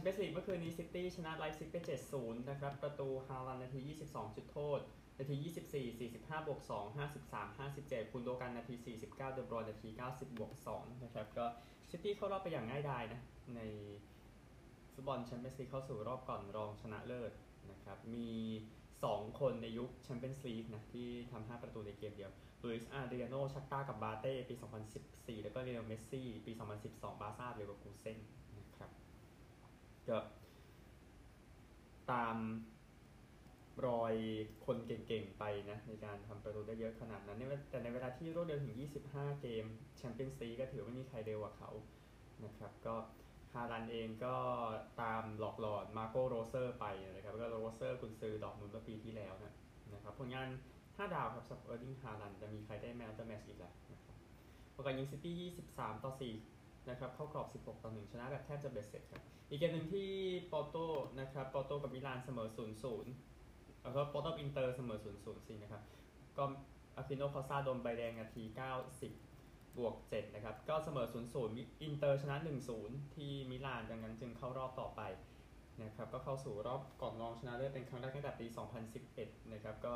มเปี้ยนส์ลีกเมื่อคืนนี้ซิตี้ชนะไลป์ซิกไป7-0 นะครับ ประตูฮาลันนาที 22 จุดโทษ นาที 24 45 บวก 2 53 57 กุนโดกันนาที 49 เดอบรอยน์นาที 90 บวก 2 นะครับ ก็ซิตี้เข้ารอบไปอย่างง่ายดายนะ ในฟุตบอลแชมเปี้ยนส์ลีกเข้าสู่รอบก่อนรองชนะเลิศนะครับ มี 2 คนในยุคแชมเปี้ยนส์ลีกนะ ที่ทำ 5 ประตูในเกมเดียวลุยซ์อาเดรียโนชัคตาร์กับบาเต้ปี 2014 แล้วก็ลิโอเนลเมสซี่ ปี 2012 บาร์ซ่าเลเวอร์คูเซ่นนะครับ ก็ ตามรอยคนเก่งๆไปนะ ในการทำประตูได้เยอะขนาดนั้น แต่ในเวลาที่รวดเร็วถึง 25 เกมแชมเปี้ยนส์ลีก็ถือว่าไม่มีใครเร็วกว่าเขานะครับ ก็ฮาลันเองก็ตามหลอกหลอนมาร์โกโรเซ่ไปนะครับ ก็โรเซ่กุนซือดอร์ทมุนด์เมื่อปีที่แล้วนะนะครับผลงาน 5 ดาวครับสำหรับเออร์ลิงฮาลันจะมีใครได้แมตช์จะแมตช์อีกแล้วนะครับปรแกรมยิงซิตี้ 23 ต่อ 4 นะครับเข้ากรอบ 16 ต่อ 1 ชนะแบบแทบจะเบ็ดเสร็จครับ อีกเกมหนึ่งที่ปอร์โตนะครับปอร์โตกับมิลานเสมอ 0-0แล้วก็ปอร์โตอินเตอร์เสมอ 0-0สินะครับก็อาคิโนคอซาโดนใบแดงนาที 90 บวก 7 นะครับ ก็เสมอ 0-0 อินเตอร์ชนะ 1-0 ที่มิลานดังนั้นจึงเข้ารอบต่อไปนะครับก็เข้าสู่รอบก่อนรองชนะเลิศเป็นครั้งแรกตั้งแต่ปี 2011 นะครับก็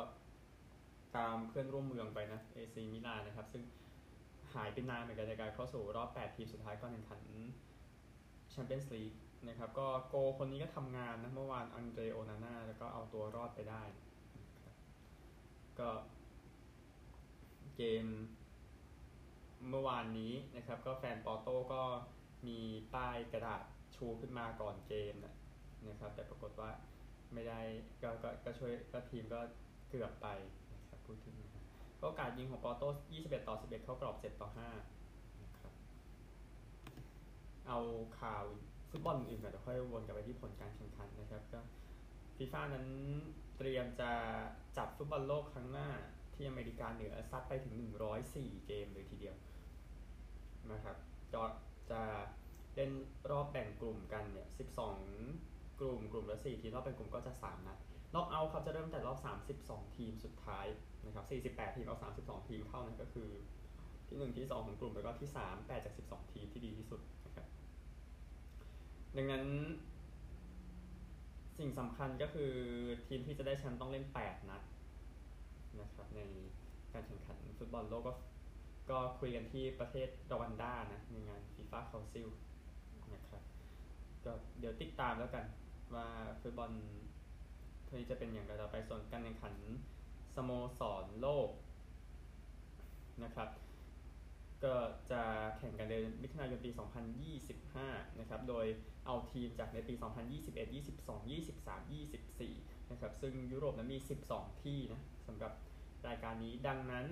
ตามเพื่อนร่วมเมืองไปนะเอซีมิลานนะครับ ซึ่ง หายไปนานเหมือนกันในการเข้าสู่รอบ 8 ทีมสุดท้ายก็แข่งขันแชมเปี้ยนส์ลีกนะครับก็โกลคนนี้ก็ทำงานนะเมื่อวานอังเดรโอนาน่าแล้วก็เอาตัวรอดไปได้ ก็เกมเมื่อวานนี้นะครับ ก็แฟนปอร์โต้ก็มีป้ายกระดาษชูขึ้นมาก่อนเกมนะครับ แต่ปรากฏว่าไม่ได้ก็ก็ก็ช่วยก็ทีมก็เกือบไปนะครับพูดถึง ก็โอกาสยิงของปอโต้21 ต่อ 11 เข้ากรอบ 7 ต่อ5นะครับเอาข่าวฟุตบอลอื่นก่อนเดี๋ยวค่อยวนกลับไปที่ผลการแข่งขันนะครับก็ฟีฟ่านั้นเตรียมจะจัดฟุตบอลโลกครั้งหน้าที่อเมริกาเหนือซัดไปถึง 104 เกมเลยทีเดียวนะครับก็จะเล่นรอบแบ่งกลุ่มกันเนี่ย 12 กลุ่มกลุ่มละ 4 ทีมรอบแบ่งกลุ่มก็จะ 3 นัดน็อกเอาท์ครับจะเริ่มแต่รอบ 32 ทีมสุดท้าย นะครับ48 ทีมเอา 32 ทีมเข้านั่นก็คือที่ 1 ที่ 2 ของกลุ่มแล้วก็ที่ 3 8 จาก 12 ทีมที่ดีที่สุดนะครับดังนั้นสิ่งสำคัญก็คือทีมที่จะได้แชมป์ต้องเล่น 8 นัดนะครับในการแข่งขันฟุตบอลโลกก็ก็คุยกันที่ประเทศรวันดานะในงานฟีฟ่าคาซิลนะครับก็เดี๋ยวติดตามแล้วกันว่าฟุตบอลทีนี้จะเป็นอย่างไรต่อไปส่วนการแข่งขัน สโมสรโลกนะครับ ก็จะแข่งกันเดือนมิถุนายนปี 2025 นะครับ โดยเอาทีมจากในปี 2021 22 23 24 นะครับ ซึ่งยุโรปนั้นมี 12 ที่นะสำหรับรายการนี้ ดังนั้น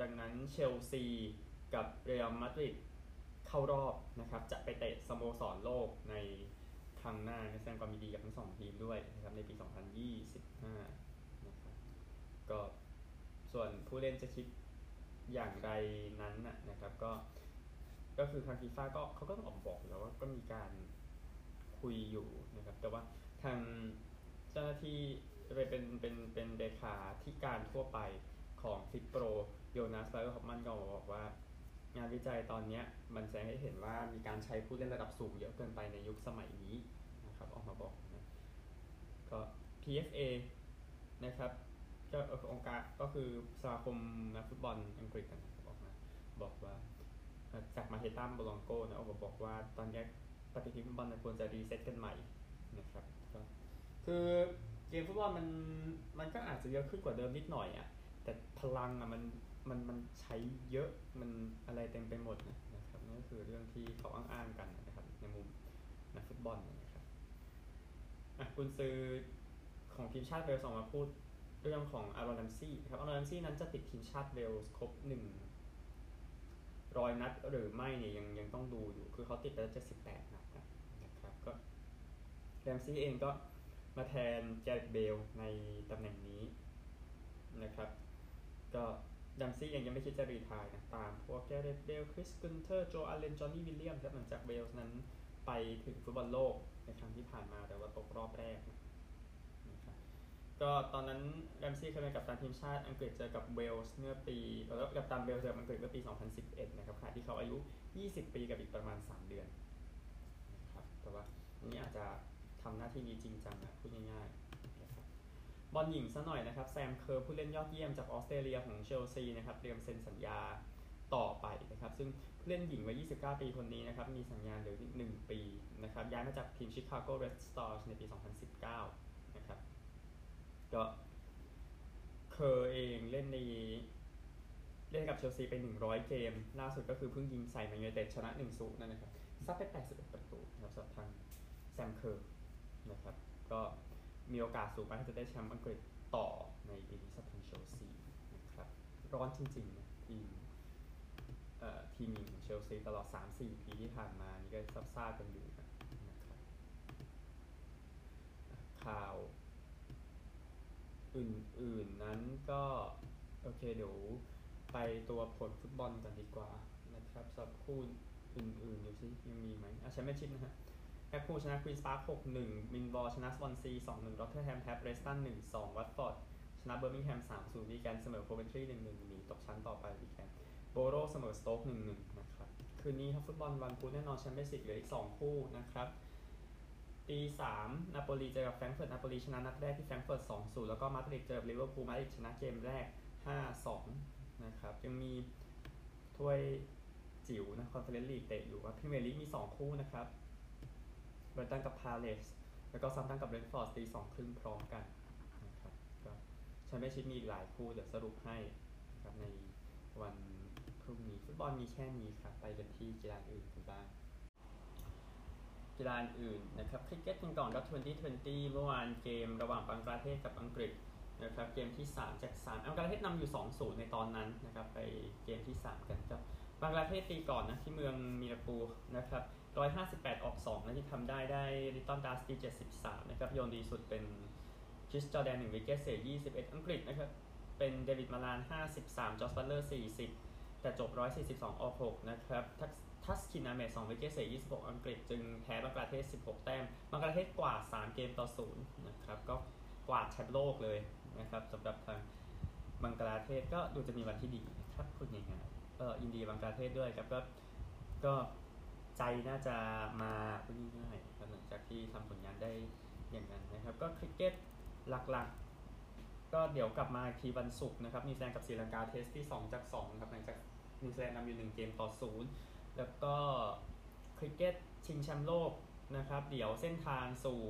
ดังนั้นเชลซีกับเรอัลมาดริดเข้ารอบนะครับ จะไปเตะสโมสรโลกในครั้งหน้าแสดงความยินดีกับทั้งสองทีมด้วยนะครับในปี 2025นะครับ ก็ส่วนผู้เล่นจะคิดอย่างไรนั้นนะครับ ก็ก็คือทางฟีฟ่าก็เขาก็ต้องออกบอกแล้วว่าก็มีการคุยอยู่นะครับ แต่ว่าทางเจ้าหน้าที่ไปเป็นเป็นเป็นเลขาธิการทั่วไปของ FIFPRO โยนาสแบร์ฮอฟมันน์ก็บอกว่างานวิจัยตอนนี้มันแสดงให้เห็นว่ามีการใช้ผู้เล่นระดับสูงเยอะเกินไปในยุคสมัยนี้นะครับ ออกมาบอกนะก็ PFA นะครับ ก็องค์การก็คือสมาคมนักฟุตบอลอังกฤษกันออกมาบอกว่าจากมาเฮตาโมลังโกนะออกมาบอกว่าตอนนี้ปฏิทินฟุตบอลควรจะ reset กันใหม่นะครับก็คือเกมฟุตบอลมันมันก็อาจจะเยอะขึ้นกว่าเดิมนิดหน่อยอะแต่พลังอะมันมันมันใช้เยอะมันอะไรเต็มไปหมดนะครับนั่นก็คือเรื่องที่เขาอ้างๆกันนะครับในมุมนักฟุตบอลนะครับอะกุนซือของทีมชาติเวลส์ออกมาพูด เรื่องของอารอนแรมซี่ครับอารอนแรมซี่นั้นจะติดทีมชาติเวลส์ครบหนึ่งร้อยนัดหรือไม่เนี่ยยังยังต้องดูอยู่ คือเขาติดไปแล้วเจ็ดสิบแปดนัดนะครับก็แรมซี่เองก็มาแทนแกเร็ธเบลในตำแหน่งนี้นะครับ ก็แรมซี่ยังยังไม่คิดจะ retire นะตามพวกแกเร็ธเบลคริสกุนเทอร์โจอาเลนจอห์นนี่วิลเลียมครับหลังจากเวลส์นั้นไปถึงฟุตบอลโลกในครั้งที่ผ่านมาแต่ว่าตกรอบแรกนะ ก็ตอนนั้นแรมซี่เคยเป็นกัปตันทีมชาติอังกฤษเจอกับเวลส์เมื่อปีแล้วกัปตันเวลส์เจอกับอังกฤษเมื่อปี 2011 นะครับขณะที่เขาอายุ 20 ปีกับอีกประมาณ 3 เดือนนะครับแต่ว่าอันนี้อาจจะทำหน้าที่นี้จริงจังนะพูดง่ายๆนะครับบอลหญิงซะหน่อยนะครับแซมเคอร์ผู้เล่นยอดเยี่ยมจากออสเตรเลียของเชลซีนะครับเตรียมเซ็นสัญญาต่อไปนะครับ ซึ่งผู้เล่นหญิงวัย 29 ปีคนนี้นะครับ มีสัญญาเหลืออีก1ปีนะครับ ย้ายมาจากทีมชิคาโกเรดสตาร์ในปี 2019นะครับ ก็เคอร์เองเล่นในเล่นกับเชลซีไป 100 เกม ล่าสุดก็คือเพิ่งยิงใส่แมนยูไนเต็ดชนะ1-0นั่นนะครับซัดไป81 ประตูนะครับสำหรับทางแซมเคอร์นะครับ ก็มีโอกาสสูงมากที่จะได้แชมป์อังกฤษต่อในปีนี้สำหรับทางเชลซีนะครับ ร้อนจริงๆนะทีมทีมหญิงของเชลซีตลอด 3-4 ปีที่ผ่านมานี่ก็ซู่ซ่ากันอยู่นะครับข่าว อื่นๆนั้นก็โอเคเดี๋ยวไปตัวผลฟุตบอลกันดีกว่านะครับสำหรับคู่อื่นๆดูซิยังมีไหมอะแชมเปี้ยนชิพนะฮะแบล็คพูลชนะควีนสปาร์ค6-1มิลล์วอลล์ชนะสวอนซี2-1ร็อตเทอร์แฮมแพ้เพรสตัน1-2วัตฟอร์ดชนะเบอร์มิงแฮม3-0วีแกนเสมอโคเวนทรี1-1หนีตกชั้นต่อไปวีแกนโบโรเสมอสโต๊ก1-1นะครับคืนนี้ครับฟุตบอลวันพุธแน่นอนแชมเปี้ยนส์ลีกเหลืออีก2คู่นะครับ ตีสามนาโปลีเจอกับแฟรงก์เฟิร์ตนาโปลีชนะนัดแรกที่แฟรงก์เฟิร์ต2-0แล้วก็มาดริดเจอกับลิเวอร์พูลมาดริดชนะเกมแรก5-2นะครับยังมีถ้วยจิ๋วนะคอนเฟอเรนซ์ลีกเตะอยู่ว่าพรีเมียร์ลีกมี2คู่นะครับไบรท์ตันกับพาเลซแล้วก็เซาแธมป์ตันกับเบรนท์ฟอร์ดตีสองครึ่งพร้อมกันนะครับก็แชมเปี้ยนชิพมีอีกหลายคู่เดี๋ยวสรุปให้นะครับในวันพรุ่งนี้ฟุตบอลมีแค่นี้ครับ ไปกันที่กีฬาอื่นกันบ้าง กีฬาอื่นนะครับคริกเก็ตกันก่อนก็2020 เมื่อวานเกมระหว่างบังกลาเทศกับอังกฤษนะครับเกมที่ 3 จาก 3 อังกฤษนำอยู่ 2-0 ในตอนนั้นนะครับไปเกมที่ 3 กันครับบังกลาเทศตีก่อนนะที่เมืองมีร์ปูร์นะครับ158 ออก2นะที่ทำได้ได้ลิตตันดาสตี73นะครับโยนดีสุดเป็นคริสจอร์แดน1 wicket เสีย21 อังกฤษนะครับเป็นเดวิดมาลาน 53 จอสบัตเลอร์ 40 แต่จบ 142 ออก 6 นะครับทั ทัสคินอาเหม็ด2 wicket เสีย26 อังกฤษจึงแพ้บังกลาเทศ 16 แต้มบังกลาเทศกว่า 3 เกมต่อ0นะครับก็กวาดแชมป์โลกเลยนะครับสำหรับทางบังกลาเทศก็ดูจะมีวันที่ดีครับพูดง่ายๆเอออินดีบังกลาเทศด้วยครับก็ก็ใจน่าจะมาพูดง่ายๆหลังจากที่ทำผลงานได้อย่างนั้นนะครับ ก็คริกเก็ตหลักๆ ก็เดี๋ยวกลับมาอีกทีวันศุกร์นะครับนิวซีแลนด์กับศรีลังกา Test ที่ 2 จาก2ครับหลังจากนิวซีแลนด์นำอยู่ 1 เกมต่อ 0 แล้วก็คริกเก็ตชิงแชมป์โลกนะครับ เดี๋ยวเส้นทางสู่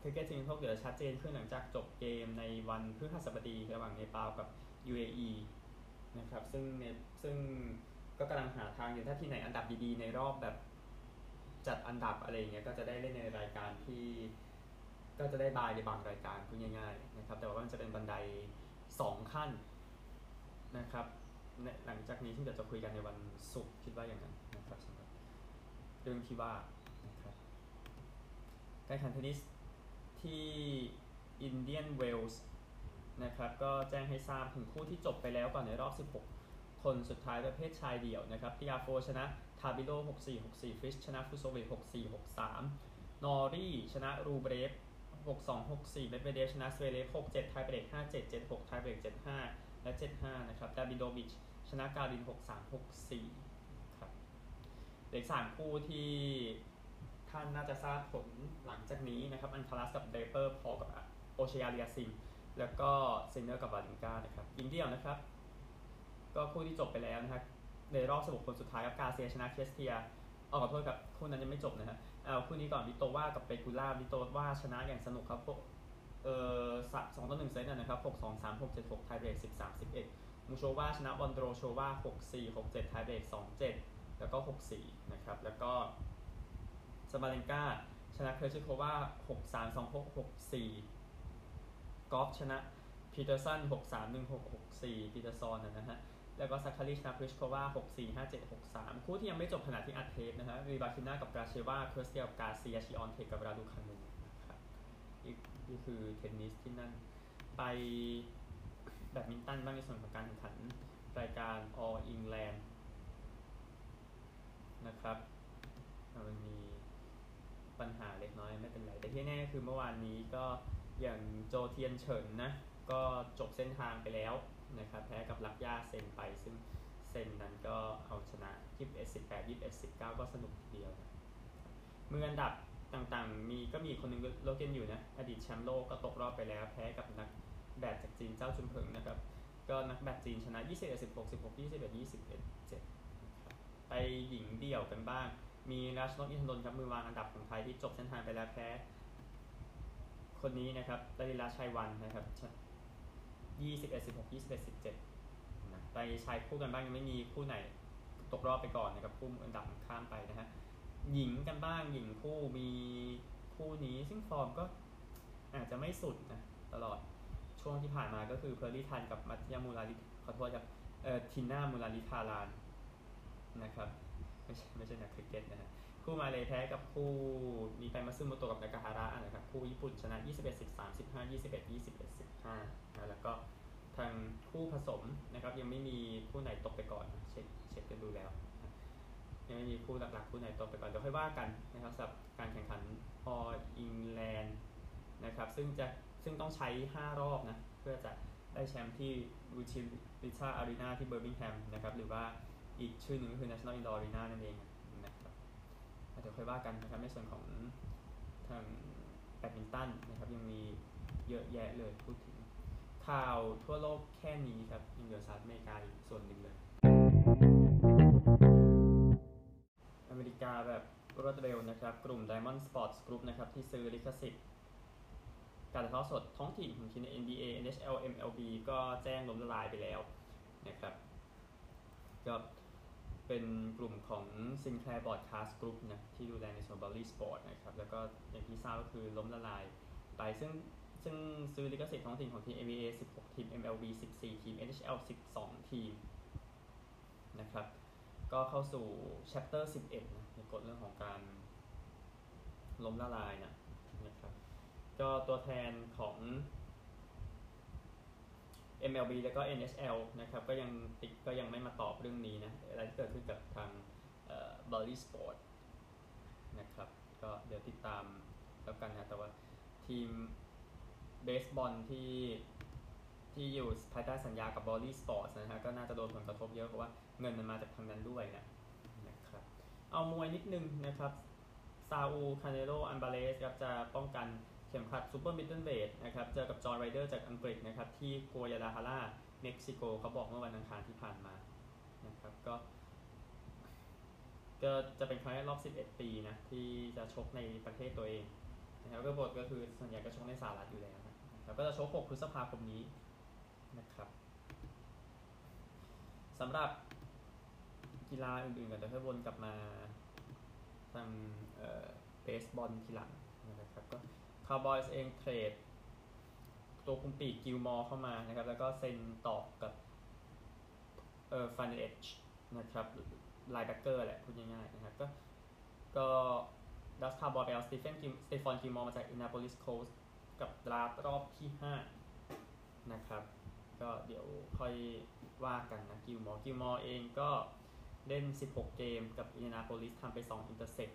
คริกเก็ตชิงแชมป์โลกเดี๋ยวชัดเจนขึ้นหลังจากจบเกมในวันพฤหัสบดีระหว่างเนปาลกับ UAE นะครับซึ่งซึ่งก็กำลังหาทางอยู่ถ้าที่ไหนอันดับดีๆ ในรอบแบบจัดอันดับอะไรเงี้ยก็จะได้เล่นในรายการที่ก็จะได้บายในบางรายการพูดง่ายๆนะครับแต่ว่ามันจะเป็นบันได 2 ขั้นนะครับ หลังจากนี้ที่เดี๋ยวจะคุยกันในวันศุกร์คิดว่าอย่างนั้นนะครับสำหรับเรื่องที่ว่านะครับการแข่งเทนนิสที่อินเดียนเวลส์นะครับก็แจ้งให้ทราบถึงคู่ที่จบไปแล้วก่อนในรอบ 16 คนสุดท้ายประเภทชายเดี่ยวนะครับติอาโฟชนะทาบิโล 6-4 6-4ฟริช ชนะฟูโซเวต6-4 6-3 นอรี่ ชนะรูเบลฟ 6-2 6-4เมดเวเดฟชนะซเวเรฟ 6-7 ไทเบรก 5-7 7-6 ไทเบรก 7-5 และ 7-5 นะครับ ดาบิโดวิช ชนะการิน 6-3 6-4 ครับเหลือ3คู่ที่ท่านน่าจะทราบผลหลังจากนี้นะครับ อัลคารัซกับเดรเปอร์พอลกับโอเชร์อาลียาสซิมแล้วก็ซินเนอร์กับวาวรินกานะครับยิงเดียวนะครับ ก็คู่ที่จบไปแล้วนะครับในรอบ16คนสุดท้ายกับกาเซียชนะเคอร์สเตียออกขอโทษกับคู่นั้นยังไม่จบนะฮะเอาคู่นี้ก่อนควิโตว่ากับเปกูล่าควิโตว่าชนะอย่างสนุกครับ เอ่อสองต่อหนึ่งเซตนะครับหกสองสามหกเจ็ดหกไทเบรกสิบสามสิบเอ็ดมูโชวาชนะวอนดรูโชวาหกสี่หกเจ็ดไทเบรกสองเจ็ดแล้วก็หกสี่นะครับ แล้วก็ซาบาเลนกาชนะเครจซิโควาหกสามสองหกหกสี่กอฟฟ์ชนะพีเตอร์สันหกสามหนึ่งหกหกสี่พีเตอร์ซอนนะฮะแล้วก็ซัคคาริชนะพลิชโควาหกสี่ห้า6 4 5 7 6 3คู่ที่ยังไม่จบขณะที่อัดเทปนะฮะรีบาคิน่ากับกาเชวาเคอร์สเตียกับกาเซียชเวียนเทคกับราดูคานูนะครับ นี่คือเทนนิสที่นั่น ไปแบดมินตันบ้างในส่วนของการแข่งขันรายการ All England นะครับมันมีปัญหาเล็กน้อยไม่เป็นไร แต่ที่แน่คือเมื่อวานนี้ก็อย่างโจเทียนเฉินนะ ก็จบเส้นทางไปแล้วนะครับแพ้กับลักย่าเซนไปซึ่งเซนนั้นก็เอาชนะ 21 18 21 19 ก็สนุกทีเดียว มืออันดับ ต่างๆ มีก็มีคนหนึงโลเกนอยู่นะ อดีตแชมป์โลกก็ตกรอบไปแล้วแพ้กับนักแบดจากจีนเจ้าชุมเพิงนะครับ ก็นักแบดจีนชนะ 21 16 16 21 21 7นะครับไปหญิงเดี่ยวกันบ้าง มีราชนกอินทนนท์ครับมือวางอันดับของไทยที่จบเส้นทางไปแล้วแพ้ คนนี้นะครับดาริลาชัยวันนะครับ 21 16 21 17นะไปชายคู่กันบ้างยังไม่มีคู่ไหนตกรอบไปก่อนนะครับคู่อันดับข้ามไปนะฮะ หญิงกันบ้างหญิงคู่มีคู่นี้ซึ่งฟอร์มก็อาจจะไม่สุดนะตลอดช่วงที่ผ่านมาก็คือเพอร์ลี่ตันกับมัตยามูลาลิขอโทษครับเอ่อทิน่ามูลาลิทารานนะครับไม่ใช่ไม่ใช่นักคริกเก็ตนะฮะคู่มาเลยแพ้กับคู่มายุมัตสึโมโตะกับนากาฮาระนะครับคู่ญี่ปุ่นชนะ 21 13 15 21 21 15นะแล้วก็ทางคู่ผสมนะครับยังไม่มีคู่ไหนตกไปก่อนเช็คเช็คกันดูแล้ว ยังไม่มีคู่หลักๆคู่ไหนตกไปก่อนเดี๋ยวค่อยว่ากันนะครับสำหรับการแข่งขัน All England นะครับซึ่งจะซึ่งต้องใช้ 5 รอบนะเพื่อจะได้แชมป์ที่ยูทิลิตาอารีนาที่เบอร์มิงแฮมนะครับหรือว่าอีกชื่อหนึ่งก็คือ National Indoor Arena นั่นเองนะครับเดี๋ยวค่อยว่ากันนะครับในส่วนของทางแบดมินตันนะครับยังมีเยอะแยะเลยพูดถึงข่าวทั่วโลกแค่นี้ครับยังเหลือสหรัฐอเมริกาอีกส่วนหนึ่งเลย อเมริกาแบบรวดเร็วนะครับ กลุ่ม Diamond Sports Group นะครับ ที่ซื้อลิขสิทธิ์ การถ่ายทอดสดท้องถิ่นของทีม NBA NHL MLB ก็แจ้งล้มละลายไปแล้วนะครับก็เป็นกลุ่มของ Sinclair Broadcast Group นะที่ดูแลในส่วน Bally Sport นะครับ แล้วก็อย่างที่ทราบก็คือล้มละลายไปซึ่งซึ่งซื้อลิขสิทธิ์ท้องถิ่นของทีม NBA 16 ทีม MLB 14 ทีม NHL 12 ทีมนะครับ ก็เข้าสู่ chapter 11นะในกฎเรื่องของการล้มละลายนะนะครับก็ตัวแทนของ MLB แล้วก็ NHL นะครับก็ยังติดก็ยังไม่มาตอบเรื่องนี้นะอะไรที่เกิดขึ้นกับทาง Bally Sports นะครับก็เดี๋ยวติดตามแล้วกันนะแต่ว่าทีมเบสบอลที่ที่อยู่ภายใต้สัญญากับ Bally Sports นะฮะก็น่าจะโดนผลกระทบเยอะเพราะว่าเงินมันมาจากทางนั้นด้วยนะนะครับเอามวยนิดนึงนะครับซาอูลคาเนโลอัลวาเรซครับจะป้องกันเข็มขัด super middleweight นะครับเจอกับจอห์นไรเดอร์จากอังกฤษนะครับที่กัวดาลาฮาราเม็กซิโกเขาบอกเมื่อวันอังคารที่ผ่านมานะครับก็ก็จะเป็นครั้งแรกรอบ 11 ปีนะที่จะชกในประเทศตัวเองนะครับก็บทก็คือส่วนใหญ่ก็ชกในสหรัฐอยู่แล้วนะครับก็จะชก 6 พฤษภาคมนี้นะครับสำหรับ กีฬาอื่นๆกันแต่ค่อยวนกลับมาทางเบสบอลทีหลังนะครับก็คาวบอยส์เอง trade ตัวคุมปีกกิลมอร์เข้ามานะครับ แล้วก็เซ็นต่อกับเอ่อแวนเดอร์เอชนะครับ linebacker แหละพูดง่ายๆนะครับก็ก็ดัลลัสคาวบอยไปเอาสตีเฟนสเตฟอนกิลมอร์มาจากอินเดียนาโปลิสโคลท์สกับ draft รอบที่ 5 นะครับ ก็เดี๋ยวค่อยว่ากันนะกิลมอร์กิลมอร์เองก็ เล่น 16 เกมกับอินเดียนาโปลิสทำไป 2 intercept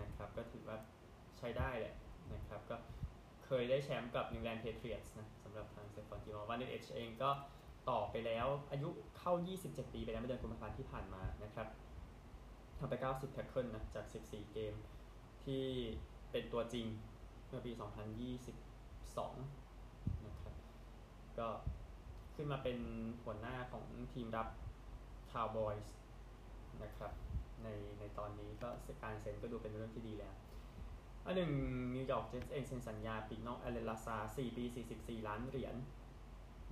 นะครับ ก็ถือว่าใช้ได้แหละนะครับ ก็เคยได้แชมป์กับ New England Patriots นะสำหรับทาง Stephon Gilmore Vander Esch เองก็ต่อไปแล้วอายุเข้า 27 ปีไปแล้วเมื่อเดือนกุมภาพันธ์ที่ผ่านมานะครับทำไป 90 tackle นะจาก 14 เกมที่เป็นตัวจริงเมื่อปี 2022 นะครับ ก็ขึ้นมาเป็นหัวหน้าของทีมรับคาวบอยส์ นะครับในในตอนนี้ก็การเซ็นก็ดูเป็นเรื่องที่ดีแล้วอันหนึ่งนิวยอร์กเจสเองเซ็นสัญญาปีกนอก Allen Lazard 4 ปี 44 ล้านเหรียญ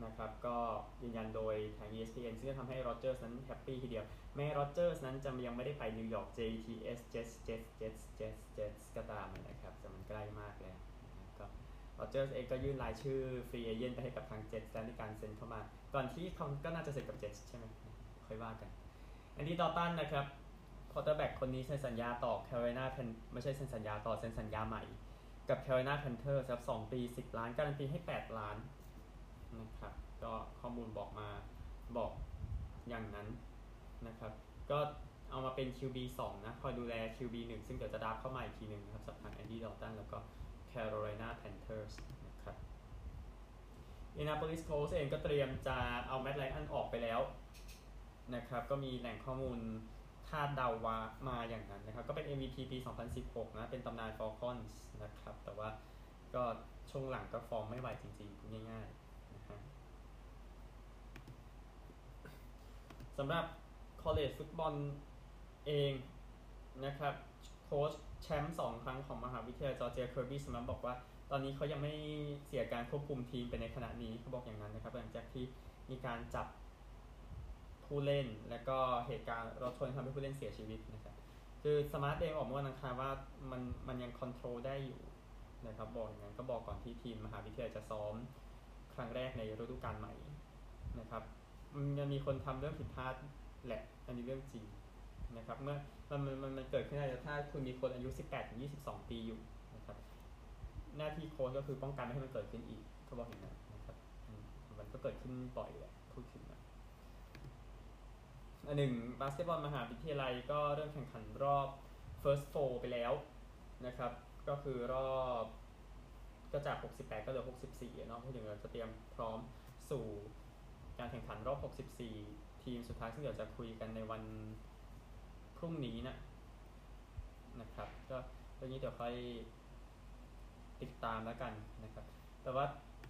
นะครับก็ยืนยันโดยทาง ESPN ซึ่งทำให้ Rodgers นั้น happy ทีเดียว แม้ Rodgers นั้นจะยังไม่ได้ไปนิวยอร์ก JTS Jets Jets Jets Jets Jets ก็ตามนะครับแต่มันใกล้มากแล้วก็ Rodgers เองก็ยื่นรายชื่อ free agent ไปให้กับทาง Jets แล้วในการเซ็นเข้ามา ก่อนที่เขาก็น่าจะเซ็นกับ Jets ใช่ไหมค่อยว่ากัน Andy Dalton นะครับ quarterback คนนี้เซ็นสัญญาต่อแคโรไลนาไม่ใช่เซ็นสัญญาต่อเซ็นสัญญาใหม่ กับแคโรไลนา Panthers ครับ2ปี 10 ล้าน การันตีให้ 8 ล้านนะครับก็ข้อมูลบอกมาบอกอย่างนั้นนะครับก็เอามาเป็น QB 2 นะคอยดูแล QB 1 ซึ่งเดี๋ยวจะ draft เข้ามาอีกทีหนึ่งนะครับสำหรับทาง Andy Dalton แล้วก็แคโรไลนา Panthers นะครับอินเดียนาโปลิส Colts เองก็เตรียมจะเอา Matt Ryan ออกไปแล้ว นะครับก็มีแหล่งข้อมูลคาดเดาว่ามาอย่างนั้นนะครับ ก็เป็น MVP ปี 2016 นะ เป็นตำนาน Falcons นะครับ แต่ว่าก็ช่วงหลังก็ฟอร์มไม่ไหวจริงๆพูดง่ายๆนะฮะสำหรับ college ฟุตบอลเองนะครับโค้ชแชมป์สองครั้งของมหาวิทยาลัยจอร์เจียเคอร์บี้สมับอกว่า ตอนนี้เขายังไม่เสียการควบคุมทีมไปในขณะนี้เขาบอกอย่างนั้นนะครับหลังจากที่มีการจับ ผู้เล่น และก็เหตุการณ์รถชนทำให้ผู้เล่นเสียชีวิตนะครับคือ Smart เองออกเมื่อวันอังคารว่ามันมันยัง control ได้อยู่นะครับบอกอย่างนั้นก็บอกก่อนที่ทีมมหาวิทยาลัยจะซ้อมครั้งแรกในฤดูกาลใหม่นะครับมันยังมีคนทำเรื่องผิดพลาดแหละ อันนี้เรื่องจริงนะครับเมื่อมันมันมันเกิดขึ้นได้ถ้าคุณมีคนอายุ 18ถึง22 ปีอยู่นะครับหน้าที่โค้ชก็คือป้องกันไม่ให้มันเกิดขึ้นอีกเขาบอกอย่างนั้นนะครับมันก็เกิดขึ้นบ่อยแหละพูดถึงนะ หนึ่งบาสเกตบอลมหาวิทยาลัยก็เริ่มแข่งขันรอบ first four ไปแล้วนะครับ ก็คือรอบก็จาก 68 ก็เหลือ 64 เนาะพูดถึงเราจะเตรียมพร้อมสู่การแข่งขันรอบ 64 ทีมสุดท้ายซึ่งเดี๋ยวจะคุยกันในวันพรุ่งนี้นะนะครับก็เรื่องนี้เดี๋ยวค่อยติดตามแล้วกันนะครับ แต่ว่า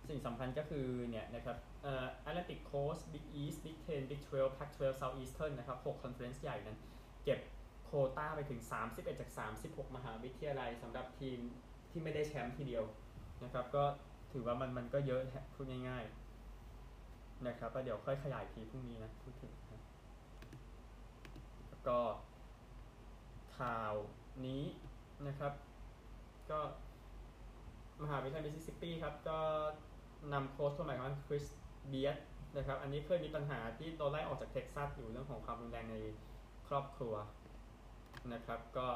สิ่งสำคัญก็คือเนี่ยนะครับเอ่อ Atlantic Coast Big East Big Ten Big 12 Pac 12 Southeastern นะครับ6 conference ใหญ่นั้น เก็บโคต้าไปถึง 31 จาก 36 มหาวิทยาลัยสำหรับทีมที่ไม่ได้แชมป์ทีเดียวนะครับก็ถือว่ามันมันก็เยอะพูดง่ายๆนะครับก็เดี๋ยวค่อยขยายทีพรุ่งนี้นะพูดถึงนะแล้วก็ข่าวนี้นะครับ ก็มหาวิทยาลัยมิสซิสซิปปีครับก็ นำโค้ชคนใหม่ของ Chris Beard นะครับ อันนี้เคยมีปัญหาที่โดนไล่ออกจากเท็กซัสอยู่เรื่องของความรุนแรงในครอบครัวนะครับ ก็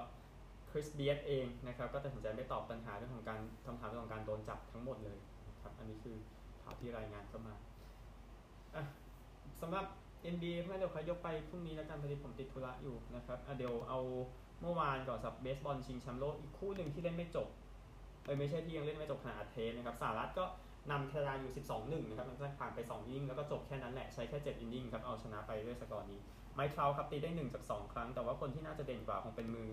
Chris Beard เองนะครับก็ตัดสินใจไม่ตอบปัญหาเรื่องของการคำถามเรื่องของการโดนจับทั้งหมดเลยนะครับ อันนี้คือข่าวที่รายงานเข้ามาอะสำหรับ NBA เพื่อนเดี๋ยวเขายกไปพรุ่งนี้แล้วกันพอดีผมติดธุระอยู่นะครับอะเดี๋ยวเอาเมื่อวานก่อนสำหรับเบสบอลชิงแชมป์โลกอีกคู่หนึ่งที่เล่นไม่จบเออไม่ใช่ที่ยังเล่นไม่จบขนาดเทสนะครับสหรัฐก็ นำแคนาดาอยู่ 12-1 นะครับหลังจากผ่านไป2 inning แล้วก็จบแค่นั้นแหละ ใช้แค่7 inning ครับ เอาชนะไปด้วยสกอร์นี้ Mike Trout ครับตีได้1จาก2ครั้ง แต่ว่าคนที่น่าจะเด่นกว่าคงเป็นมือ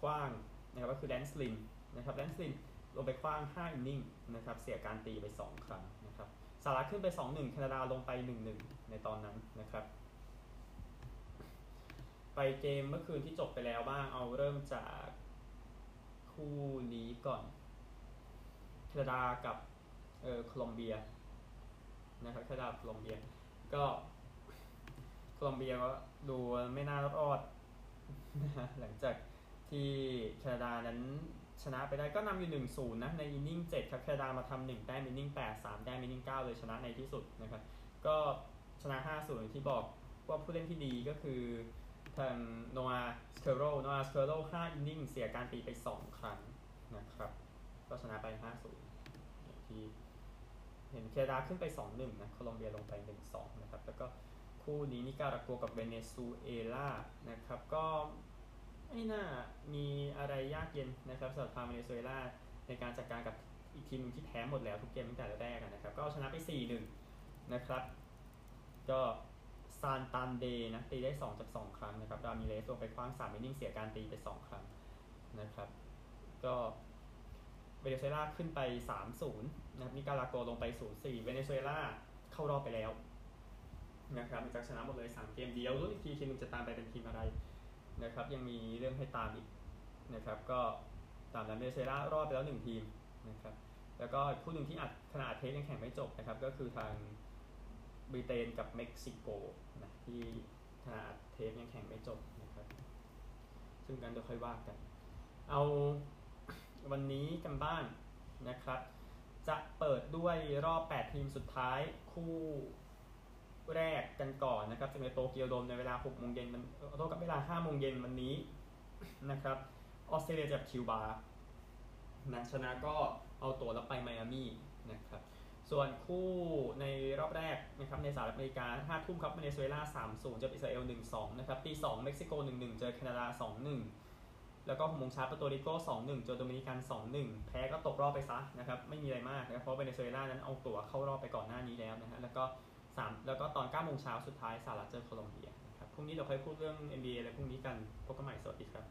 ขว้างนะครับก็คือ Lance Lynn นะครับ Lance Lynn ลงไปขว้าง 5 inning นะครับ เสียการตีไป 2 ครั้งนะครับสหรัฐขึ้นไป 2-1 แคนาดาลงไป 1-1 ในตอนนั้นนะครับ ไปเกมเมื่อคืนที่จบไปแล้วบ้าง เอาเริ่มจากคู่นี้ก่อน แคนาดากับ เออโคลอมเบียนะครับแคนาดาโคลอมเบีย ก็โคลอมเบียก็ดูไม่น่ารอดออดนะหลังจากที่แคนาดานั้นชนะไปได้ก็นำอยู่1นศูนย์นะใน inning 7ครับแคนาดามาทำหนึ่งแต้ม inning 8 3แต้ม inning 9เลยชนะในที่สุดนะครับก็ชนะ5 0ที่บอกว่าผู้เล่นที่ดีก็คือทาง Noah Skirrow Noah Skirrow 5 inning เสียการตีไป 2 ครั้งนะครับก็ชนะไป 5 0อย่างที่ เห็นแคนาดาขึ้นไป 2-1นะโคลอมเบียลงไป 1-2 นะครับ แล้วก็คู่นี้นิการากัวกับเวเนซุเอลานะครับก็ไม่น่ามีอะไรยากเย็นนะครับสำหรับทางเวเนซุเอลาในการจัดการกับอีกทีมที่แพ้หมดแล้วทุกเกมตั้งแต่แรกนะครับ ก็เอาชนะไป 4-1 นะครับ ก็ซานตันเดนะตีได้ 2 จาก 2 ครั้งนะครับรามิเลสลงไปคว้าง3อินนิ่งเสียการตีไป 2 ครั้งนะครับ ก็ เวเนซุเอลาขึ้นไป 3-0นะครับนิการาโกลงไป 0-4 เวเนซุเอลาเข้ารอบไปแล้วนะครับจากชนะหมดเลย 3 เกมเดียวรุ่นอีกทีทีมนึงจะตามไปเป็นทีมอะไรนะครับยังมีเรื่องให้ตามอีกนะครับก็ตามนั้นเวเนซุเอลารอดไปแล้ว 1 ทีมนะครับแล้วก็คู่หนึ่งที่อัดขนาดเทสยังแข่งไม่จบนะครับก็คือทางบริเตนกับเม็กซิโกนะที่ขนาดเทสยังแข่งไม่จบนะครับซึ่งกันเดี๋ยวค่อยว่ากันเอา วันนี้กันบ้างนะครับ จะเปิดด้วยรอบ 8 ทีมสุดท้ายคู่แรกกันก่อนนะครับจะในโตเกียวโดมในเวลา6โมงเย็นมันโตกับเวลา5โมงเย็นวันนี้นะครับออสเตรเลียกับคิวบานะชนะก็เอาตัวแล้วไปไมอามี่นะครับส่วนคู่ในรอบแรกนะครับในสหรัฐอเมริกา5ทุ่มครับเวเนซุเอลา3-0เจออิสราเอล1-2นะครับตี2เม็กซิโก 1-1 เจอแคนาดา 2-1 แล้วก็หกโมงเช้าเปอร์โตริโกสองหนึ่งเจอโดมินิกันสองหนึ่งแพ้ก็ตกรอบไปซะนะครับไม่มีอะไรมากนะครับเพราะเวเนซุเอลานั้นเอาตัวเข้ารอบไปก่อนหน้านี้แล้วนะฮะแล้วก็สามแล้วก็ตอนเก้าโมงเช้าสุดท้ายสหรัฐเจอโคลอมเบียครับพรุ่งนี้เราค่อยพูดเรื่อง NBA อะไรพรุ่งนี้กันพบกันใหม่สวัสดีครับ